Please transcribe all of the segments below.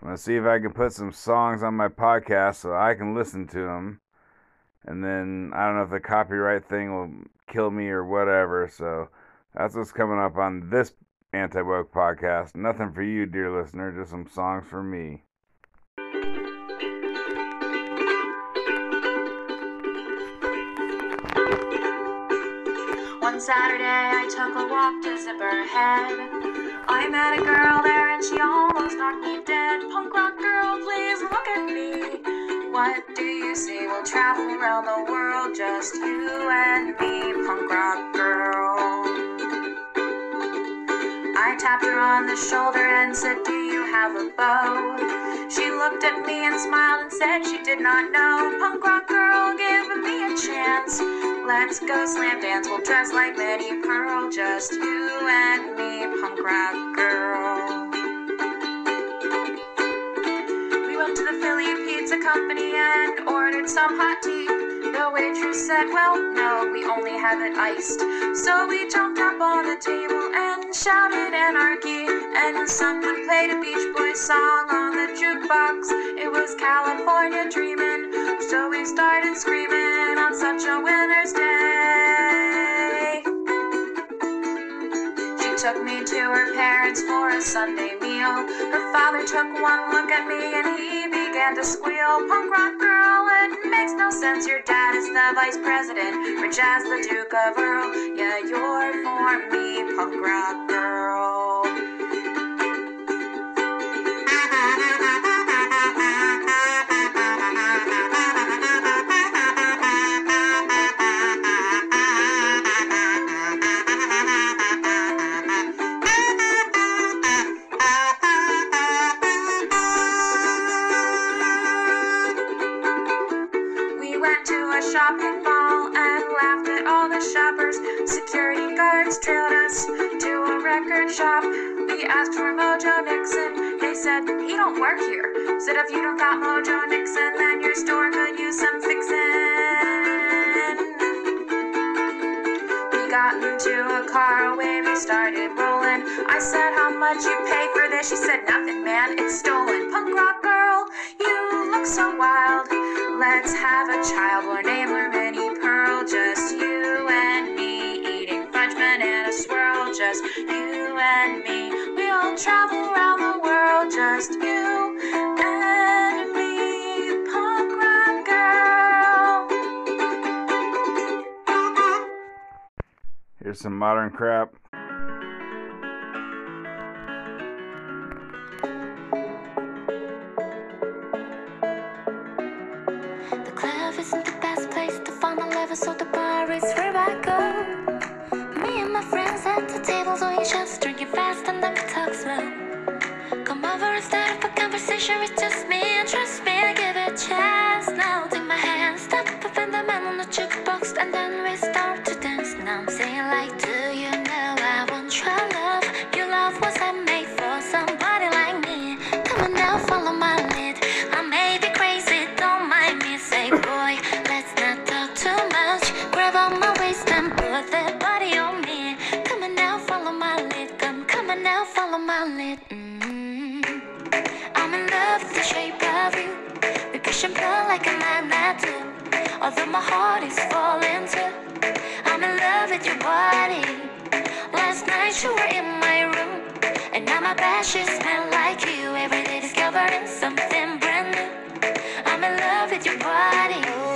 I'm gonna see if I can put some songs on my podcast so I can listen to them. And then I don't know if the copyright thing will kill me or whatever. So that's what's coming up on this anti woke podcast. Nothing for you, dear listener, just some songs for me. One Saturday I took a walk to Zipperhead. I met a girl and she almost knocked me dead. Punk rock girl, please look at me. What do you see? We'll travel around the world, just you and me, punk rock girl. I tapped her on the shoulder and said, Do you have a beau? She looked at me and smiled and said she did not know. Punk rock girl, give me a chance. Let's go slam dance. We'll dress like Minnie Pearl, just you and me, punk rock girl. Pizza Company and ordered some hot tea. The waitress said, Well, no, we only have it iced. So we jumped up on the table and shouted anarchy. And someone played a Beach Boys song on the jukebox. It was California Dreamin'. So we started screaming on such a winter's day. She took me to her parents for a Sunday meal. Her father took one look at me and he began to squeal. Punk rock girl, it makes no sense. Your dad is the vice president, Rich as the Duke of Earl. Yeah, you're for me, punk rock girl. Work here. Said if you don't got Mojo Nixon, then your store could use some fixin'. We got into a car away, we started rolling. I said, How much you pay for this? She said, Nothing, man, it's stolen. Punk rock girl, you look so wild. Let's have a child. We'll name Here's some modern crap. Although my heart is falling too. I'm in love with your body. Last night you were in my room. And now my bed sheets smell like you. Every day discovering something brand new. I'm in love with your body.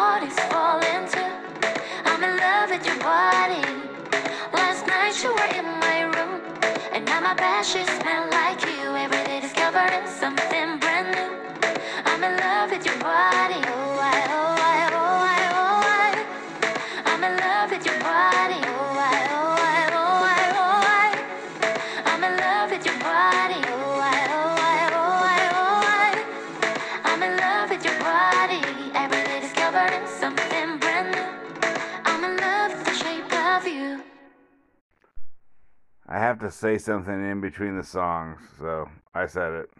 falling too. I'm in love with your body. Last night you were in my room, and now my bed sheets smell like you. Every day discovering something brand new. I'm in love with your body. Oh, I oh. I have to say something in between the songs, so I said it.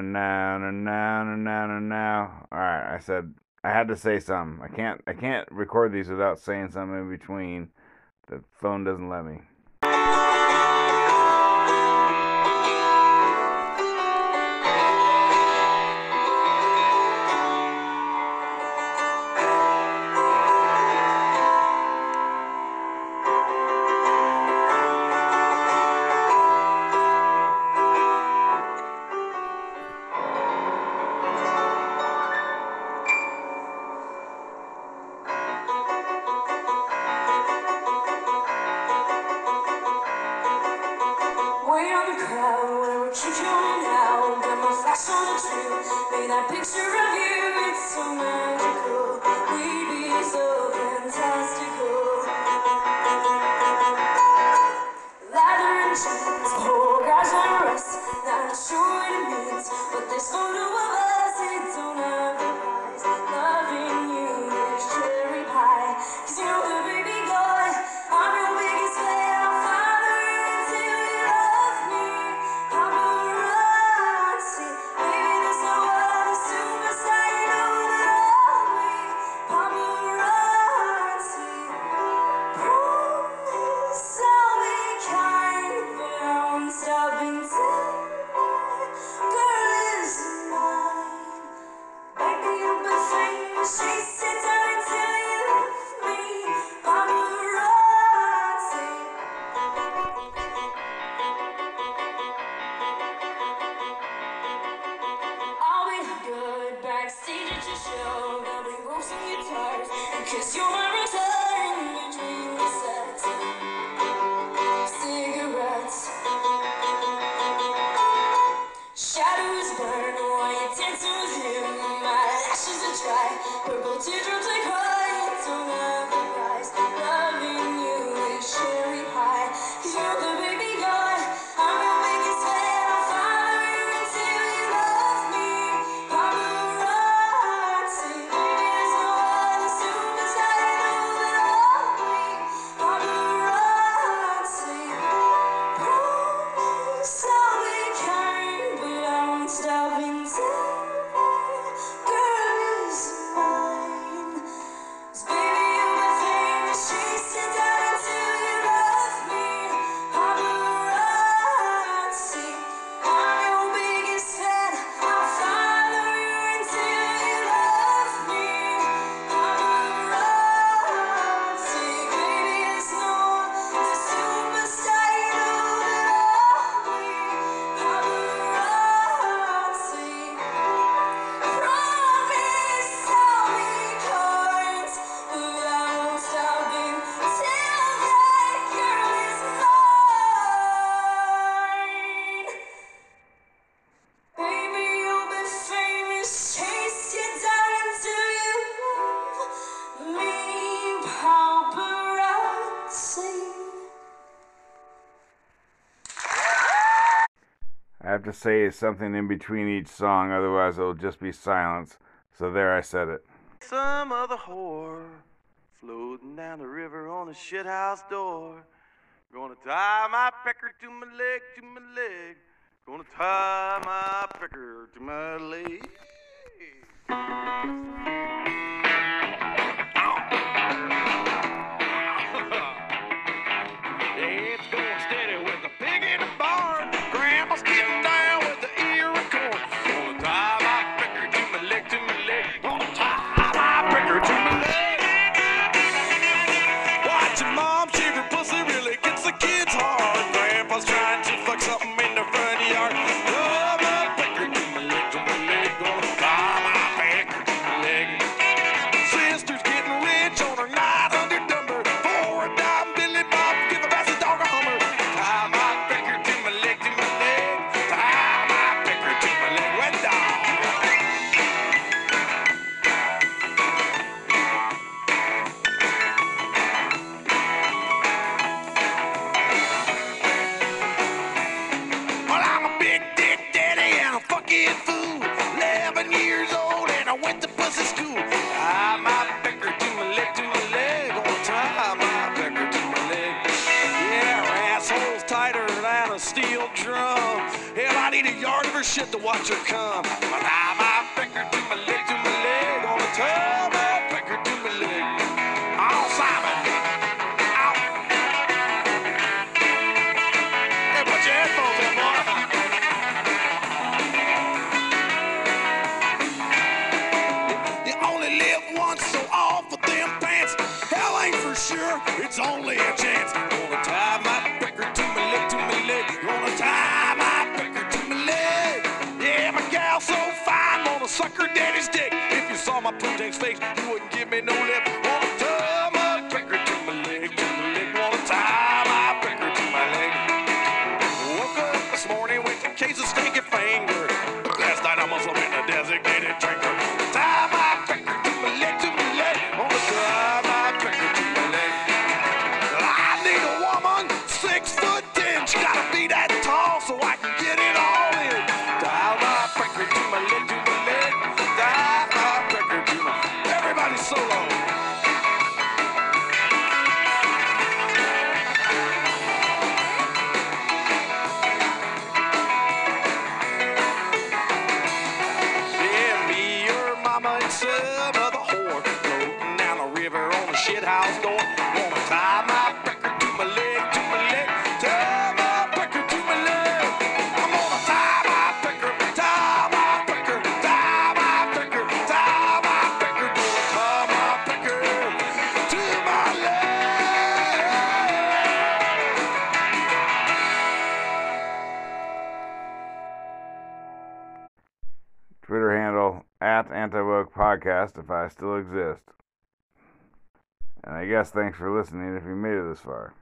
no, no, no, no, no, no, now. All right, I said I had to say something. I can't I can't record these without saying something in between. The phone doesn't let me. that picture of kiss your to say something in between each song, otherwise it'll just be silence. So there I said it. Some other whore floating down the river on a shithouse door. Gonna tie my pecker to my leg, to my leg. Gonna tie my pecker to my leg. sucker daddy's dick. If you saw my poo face, you wouldn't give me no lip. podcast if I still exist. And I guess thanks for listening if you made it this far.